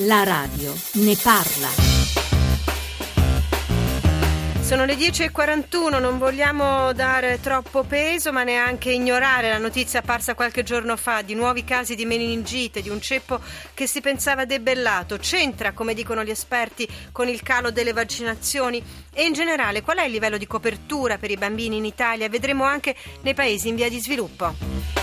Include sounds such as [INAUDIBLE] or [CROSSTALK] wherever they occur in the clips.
La radio ne parla. Sono le 10.41, non vogliamo dare troppo peso ma neanche ignorare la notizia apparsa qualche giorno fa di nuovi casi di meningite, di un ceppo che si pensava debellato. C'entra, come dicono gli esperti, con il calo delle vaccinazioni? E in generale qual è il livello di copertura per i bambini in Italia? Vedremo anche nei paesi in via di sviluppo.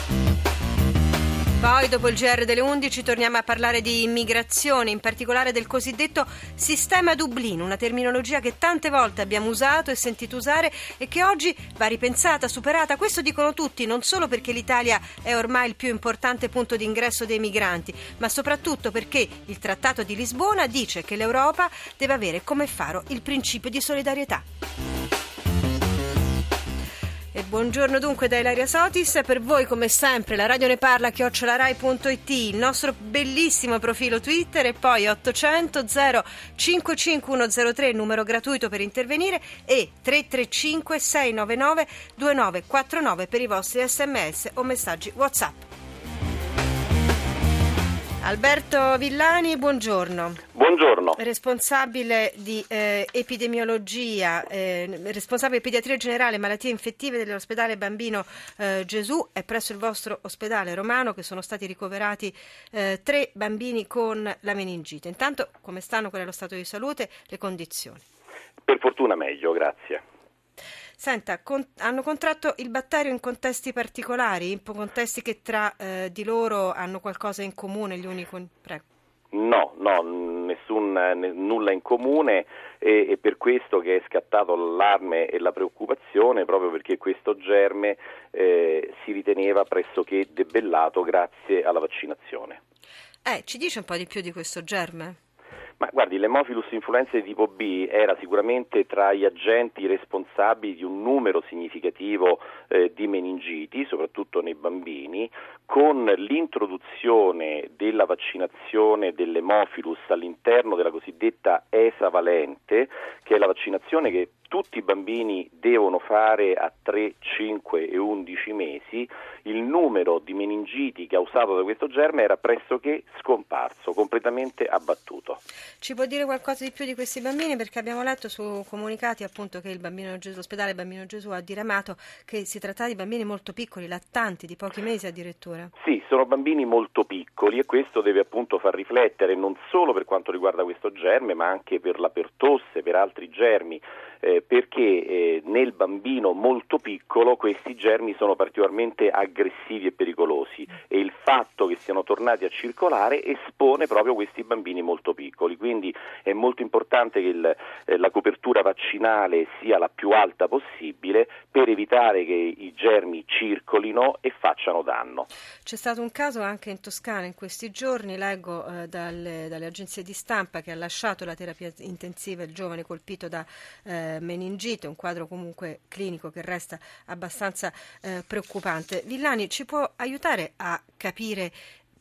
Poi, dopo il GR delle 11, torniamo a parlare di immigrazione, in particolare del cosiddetto sistema Dublino, una terminologia che tante volte abbiamo usato e sentito usare e che oggi va ripensata, superata. Questo dicono tutti, non solo perché l'Italia è ormai il più importante punto di ingresso dei migranti, ma soprattutto perché il Trattato di Lisbona dice che l'Europa deve avere come faro il principio di solidarietà. Buongiorno dunque da Ilaria Sotis, per voi come sempre la radio ne parla chiocciolarai.it, il nostro bellissimo profilo Twitter e poi 800 055103 il numero gratuito per intervenire e 335 699 2949 per i vostri sms o messaggi Whatsapp. Alberto Villani, buongiorno. Buongiorno. Responsabile di eh, epidemiologia, eh, responsabile di pediatria generale malattie infettive dell'ospedale Bambino eh, Gesù è presso il vostro ospedale romano che sono stati ricoverati eh, tre bambini con la meningite. Intanto come stanno qual è lo stato di salute, le condizioni? Per fortuna meglio, grazie. Senta, con, hanno contratto il batterio in contesti particolari, in contesti che tra eh, di loro hanno qualcosa in comune gli uni con... Prego. No, no, nessun, nulla in comune e, e, per questo che è scattato l'allarme e la preoccupazione, proprio perché questo germe eh, si riteneva pressoché debellato grazie alla vaccinazione. Eh, ci dice un po' di più di questo germe? Ma guardi, l'Hemophilus influenza di tipo B era sicuramente tra gli agenti responsabili di un numero significativo eh, di meningiti, soprattutto nei bambini, con l'introduzione della vaccinazione dell'Hemophilus all'interno della cosiddetta ESA valente, che è la vaccinazione che tutti i bambini devono fare a 3, 5 e 11 mesi, il numero di meningiti causato da questo germe era pressoché scomparso, completamente abbattuto. Ci può dire qualcosa di più di questi bambini? Perché abbiamo letto su comunicati appunto che il bambino Gesù, l'ospedale Bambino Gesù ha diramato che si tratta di bambini molto piccoli, lattanti, di pochi mesi addirittura. Sì, sono bambini molto piccoli e questo deve appunto far riflettere non solo per quanto riguarda questo germe, ma anche per la pertosse, per altri germi eh, perché eh, nel bambino molto piccolo questi germi sono particolarmente aggressivi e pericolosi e il fatto che siano tornati a circolare espone proprio questi bambini molto piccoli, quindi è molto importante che il, eh, la copertura vaccinale sia la più alta possibile per evitare che i germi circolino e facciano danno. C'è stato un caso anche in Toscana in questi giorni, leggo eh, dalle, dalle, agenzie di stampa che ha lasciato la terapia intensiva il giovane colpito da eh, meningite, un quadro comunque clinico che resta abbastanza eh, preoccupante. Villani ci può aiutare a capire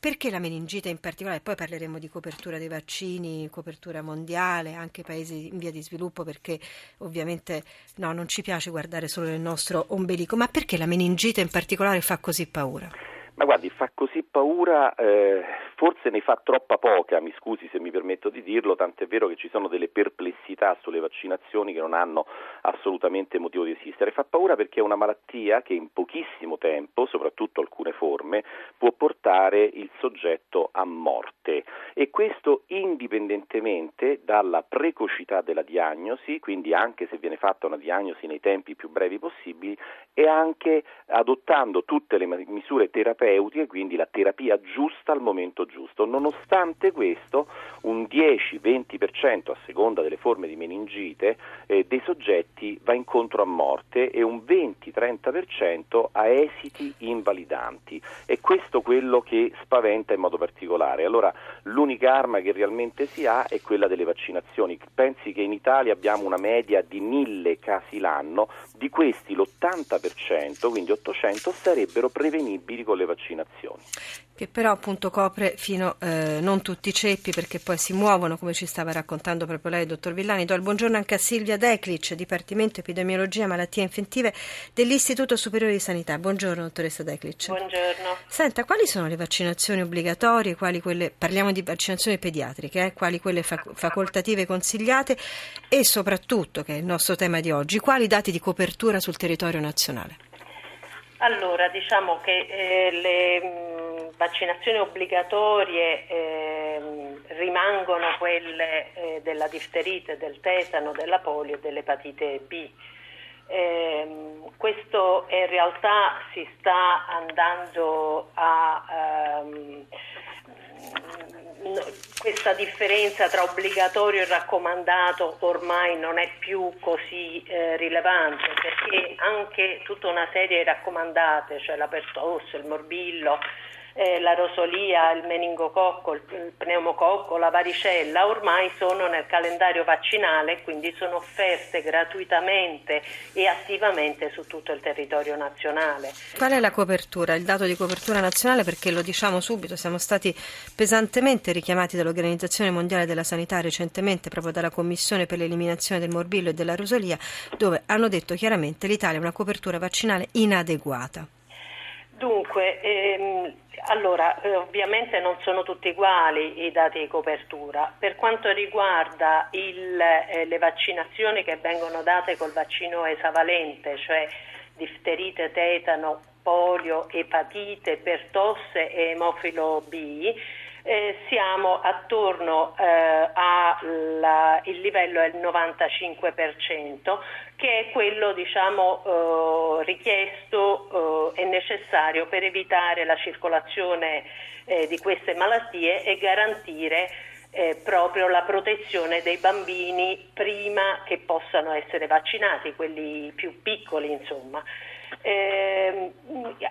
perché la meningite in particolare, poi parleremo di copertura dei vaccini, copertura mondiale, anche paesi in via di sviluppo, perché ovviamente no, non ci piace guardare solo nel nostro ombelico, ma perché la meningite in particolare fa così paura? Ma guardi, fa così paura, eh, forse ne fa troppa poca, mi scusi se mi permetto di dirlo, tant'è vero che ci sono delle perplessità sulle vaccinazioni che non hanno assolutamente motivo di esistere. Fa paura perché è una malattia che in pochissimo tempo, soprattutto alcune forme, può portare il soggetto a morte e questo indipendentemente dalla precocità della diagnosi, quindi anche se viene fatta una diagnosi nei tempi più brevi possibili e anche adottando tutte le misure terapeutiche terapeutiche, quindi la terapia giusta al momento giusto. Nonostante questo, un 10-20% a seconda delle forme di meningite eh, dei soggetti va incontro a morte e un 20-30% a esiti invalidanti. E questo quello che spaventa in modo particolare. Allora, l'unica arma che realmente si ha è quella delle vaccinazioni. Pensi che in Italia abbiamo una media di 1000 casi l'anno, di questi l'80%, quindi 800, sarebbero prevenibili con le vaccinazioni. Che però appunto copre fino eh, non tutti i ceppi perché poi si muovono come ci stava raccontando proprio lei, dottor Villani. Do il buongiorno anche a Silvia Declic, Dipartimento Epidemiologia e Malattie Infettive dell'Istituto Superiore di Sanità. Buongiorno dottoressa Declic. Buongiorno. Senta, quali sono le vaccinazioni obbligatorie, quali quelle, parliamo di vaccinazioni pediatriche, eh, quali quelle fac- facoltative consigliate e soprattutto, che è il nostro tema di oggi, quali dati di copertura sul territorio nazionale? Allora, diciamo che eh, le mh, vaccinazioni obbligatorie eh, rimangono quelle eh, della difterite, del tetano, della polio e dell'epatite B. Ehm, questo in realtà si sta andando a ehm, questa differenza tra obbligatorio e raccomandato ormai non è più così eh, rilevante perché anche tutta una serie di raccomandate, cioè la pertosse, il morbillo, eh, la rosolia, il meningococco, il pneumococco, la varicella ormai sono nel calendario vaccinale, quindi sono offerte gratuitamente e attivamente su tutto il territorio nazionale. Qual è la copertura, il dato di copertura nazionale? Perché lo diciamo subito, siamo stati pesantemente richiamati dall'Organizzazione Mondiale della Sanità recentemente proprio dalla Commissione per l'eliminazione del morbillo e della rosolia, dove hanno detto chiaramente che l'Italia ha una copertura vaccinale inadeguata. Dunque, ehm, allora, eh, ovviamente non sono tutti uguali i dati di copertura. Per quanto riguarda il, eh, le vaccinazioni che vengono date col vaccino esavalente, cioè difterite, tetano, polio, epatite, pertosse e emofilo B, eh, siamo attorno eh, al livello del 95% che è quello diciamo, eh, richiesto eh, e necessario per evitare la circolazione eh, di queste malattie e garantire eh, proprio la protezione dei bambini prima che possano essere vaccinati, quelli più piccoli insomma. Eh,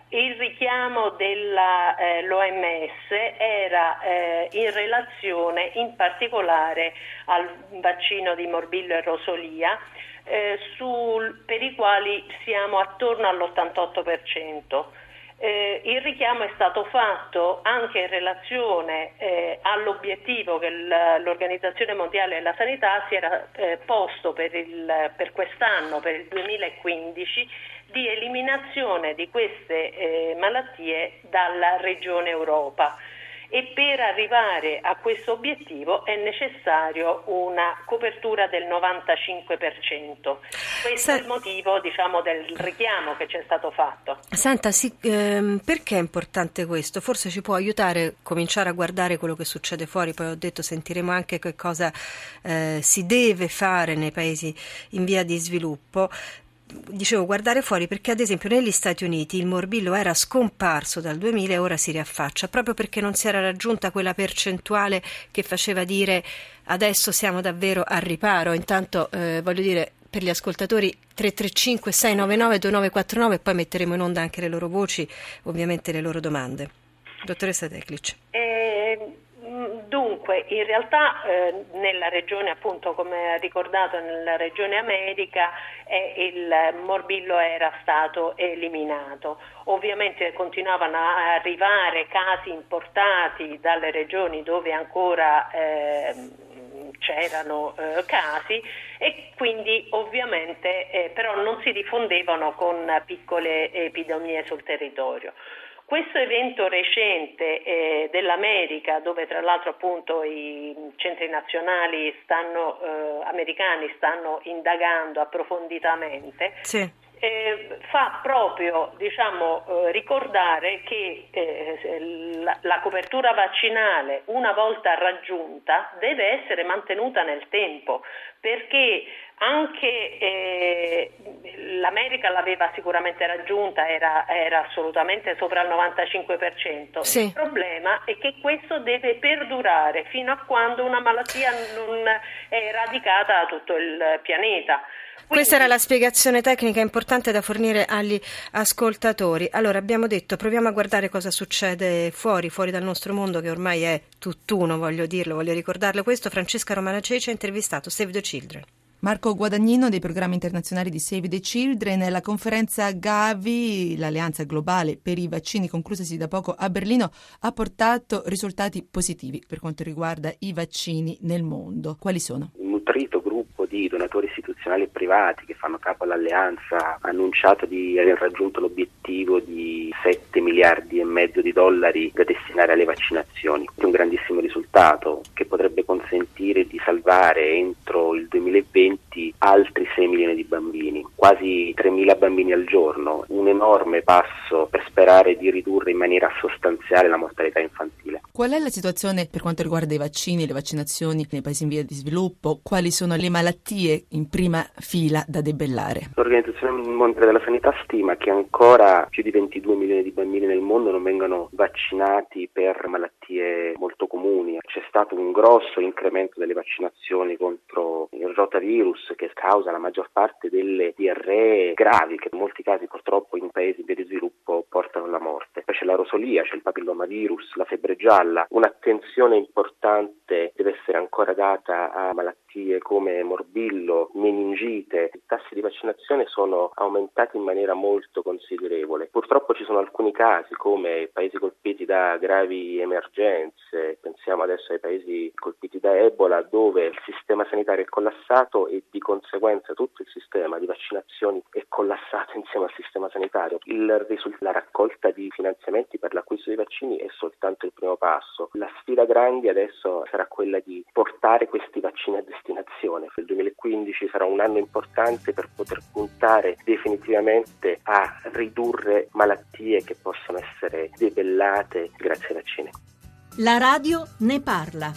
il richiamo dell'OMS eh, era eh, in relazione in particolare al vaccino di morbillo e rosolia eh, sul, per i quali siamo attorno all'88%. Eh, il richiamo è stato fatto anche in relazione eh, all'obiettivo che l'Organizzazione Mondiale della Sanità si era eh, posto per, il, per, quest'anno, per il 2015, di eliminazione di queste eh, malattie dalla regione Europa e per arrivare a questo obiettivo è necessario una copertura del 95%. Questo Sa- è il motivo diciamo, del richiamo che c'è stato fatto. Senta, sì, ehm, perché è importante questo? Forse ci può aiutare a cominciare a guardare quello che succede fuori, poi ho detto sentiremo anche che cosa eh, si deve fare nei paesi in via di sviluppo dicevo guardare fuori perché ad esempio negli Stati Uniti il morbillo era scomparso dal 2000 e ora si riaffaccia proprio perché non si era raggiunta quella percentuale che faceva dire adesso siamo davvero al riparo. Intanto eh, voglio dire per gli ascoltatori 335 699 2949 e poi metteremo in onda anche le loro voci ovviamente le loro domande. Dottoressa Teclic eh, Dunque, in realtà eh, nella regione, appunto come ha ricordato, nella regione America eh, il morbillo era stato eliminato. Ovviamente continuavano a arrivare casi importati dalle regioni dove ancora eh, c'erano eh, casi e quindi ovviamente eh, però non si diffondevano con piccole epidemie sul territorio. Questo evento recente eh, dell'America, dove tra l'altro appunto i centri nazionali stanno, eh, americani stanno indagando approfonditamente, sì. eh, fa proprio diciamo, eh, ricordare che eh, la, la copertura vaccinale, una volta raggiunta, deve essere mantenuta nel tempo, perché anche eh, l'America l'aveva sicuramente raggiunta, era, era, assolutamente sopra il 95%. Sì. Il problema è che questo deve perdurare fino a quando una malattia non è eradicata da tutto il pianeta. Questa era la spiegazione tecnica importante da fornire agli ascoltatori. Allora, abbiamo detto, proviamo a guardare cosa succede fuori, fuori dal nostro mondo, che ormai è tutt'uno, voglio dirlo, voglio ricordarlo questo. Francesca Romana Ceci ha intervistato Save the Children. Marco Guadagnino dei programmi internazionali di Save the Children. La conferenza Gavi, l'alleanza globale per i vaccini conclusasi da poco a Berlino, ha portato risultati positivi per quanto riguarda i vaccini nel mondo. Quali sono? Un nutrito di donatori istituzionali e privati che fanno capo all'alleanza ha annunciato di aver raggiunto l'obiettivo di 7 miliardi e mezzo di dollari da destinare alle vaccinazioni. È un grandissimo risultato che potrebbe consentire di salvare entro il 2020 altri 6 milioni di bambini, quasi 3 mila bambini al giorno, un enorme passo per sperare di ridurre in maniera sostanziale la mortalità infantile. Qual è la situazione per quanto riguarda i vaccini e le vaccinazioni nei paesi in via di sviluppo? Quali sono le malattie in prima fila da debellare? L'Organizzazione Mondiale della Sanità stima che ancora più di 22 milioni di bambini nel mondo non vengono vaccinati per malattie molto comuni. C'è stato un grosso incremento delle vaccinazioni contro il rotavirus che causa la maggior parte delle diarree gravi che in molti casi purtroppo in paesi in via di sviluppo portano alla morte. Poi c'è la rosolia, c'è il papillomavirus, la febbre gialla. Un'attenzione importante deve essere ancora data a malattie come morbillo, meningite. I tassi di vaccinazione sono aumentati in maniera molto considerevole. Purtroppo ci sono alcuni casi come paesi colpiti da gravi emergenze, pensiamo adesso ai paesi colpiti da Ebola dove il sistema sanitario è collassato e di conseguenza tutto il sistema di vaccinazioni è collassato [LAUGHS] insieme al sistema sanitario. Risultato, la raccolta di finanziamenti per l'acquisto dei vaccini è soltanto il primo passo. La sfida grande adesso sarà quella di portare questi vaccini a destinazione. Il 2015 sarà un anno importante per poter puntare definitivamente a ridurre malattie che possono essere debellate grazie ai vaccini. La radio ne parla.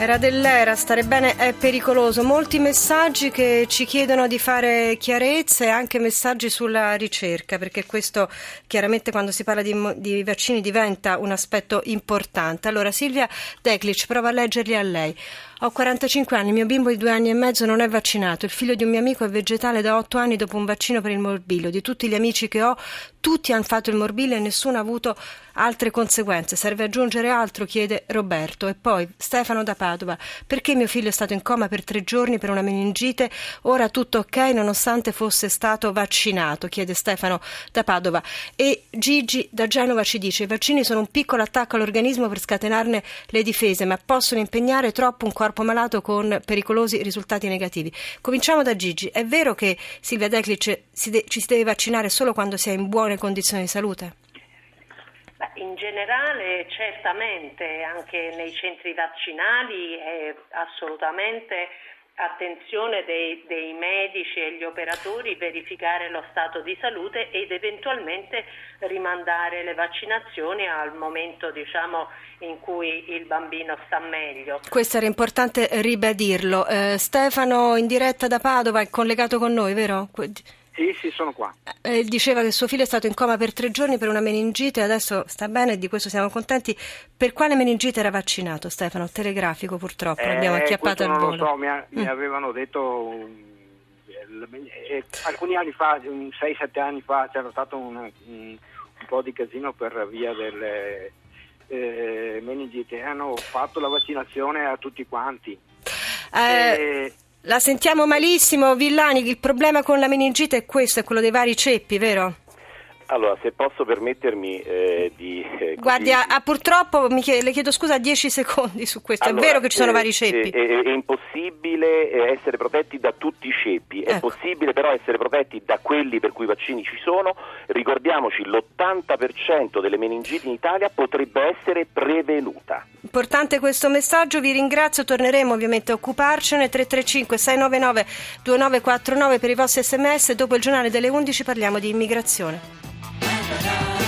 Era dell'era, stare bene è pericoloso. Molti messaggi che ci chiedono di fare chiarezza e anche messaggi sulla ricerca, perché questo chiaramente quando si parla di, di vaccini diventa un aspetto importante. Allora Silvia Declic, prova a leggerli a lei. Ho 45 anni, mio bimbo di due anni e mezzo non è vaccinato, il figlio di un mio amico è vegetale da 8 anni dopo un vaccino per il morbillo. Di tutti gli amici che ho, tutti hanno fatto il morbillo e nessuno ha avuto altre conseguenze. Serve aggiungere altro? chiede Roberto. E poi Stefano da Padova. Perché mio figlio è stato in coma per tre giorni per una meningite? Ora tutto ok nonostante fosse stato vaccinato? chiede Stefano da Padova. E Gigi da Genova ci dice: i vaccini sono un piccolo attacco all'organismo per scatenarne le difese, ma possono impegnare troppo un corpo malato con pericolosi risultati negativi. Cominciamo da Gigi. È vero che Silvia Declic ci si deve vaccinare solo quando si è in buone condizioni di salute? In generale, certamente, anche nei centri vaccinali è assolutamente attenzione dei, dei, medici e gli operatori verificare lo stato di salute ed eventualmente rimandare le vaccinazioni al momento diciamo, in cui il bambino sta meglio. Questo era importante ribadirlo. Eh, Stefano in diretta da Padova è collegato con noi, vero? Sì, sì, sono qua. Eh, diceva che suo figlio è stato in coma per tre giorni per una meningite, adesso sta bene e di questo siamo contenti. Per quale meningite era vaccinato Stefano? Telegrafico purtroppo, Eh, l'abbiamo acchiappato al questo non volo. lo so, mi, ha- mi Mm. avevano detto eh, alcuni anni fa, 6-7 anni fa, c'era stato un, un- un po' di casino per via delle eh, meningite. Hanno fatto la vaccinazione a tutti quanti. Eh, E- la sentiamo malissimo, Villani. Il problema con la meningite è questo, è quello dei vari ceppi, vero? Allora, se posso permettermi eh, di... eh, Guardi, così- ha purtroppo, mi chie- le chiedo scusa, 10 secondi su questo. Allora, è vero che ci sono eh, vari ceppi. eh, È, è impossibile eh, essere protetti da tutti i ceppi, è Ecco. possibile però essere protetti da quelli per cui i vaccini ci sono. Ricordiamoci, l'80% delle meningiti in Italia potrebbe essere prevenuta. Importante questo messaggio, vi ringrazio, torneremo ovviamente a occuparcene. 335 699 2949 per i vostri sms, dopo il giornale delle 11 parliamo di immigrazione.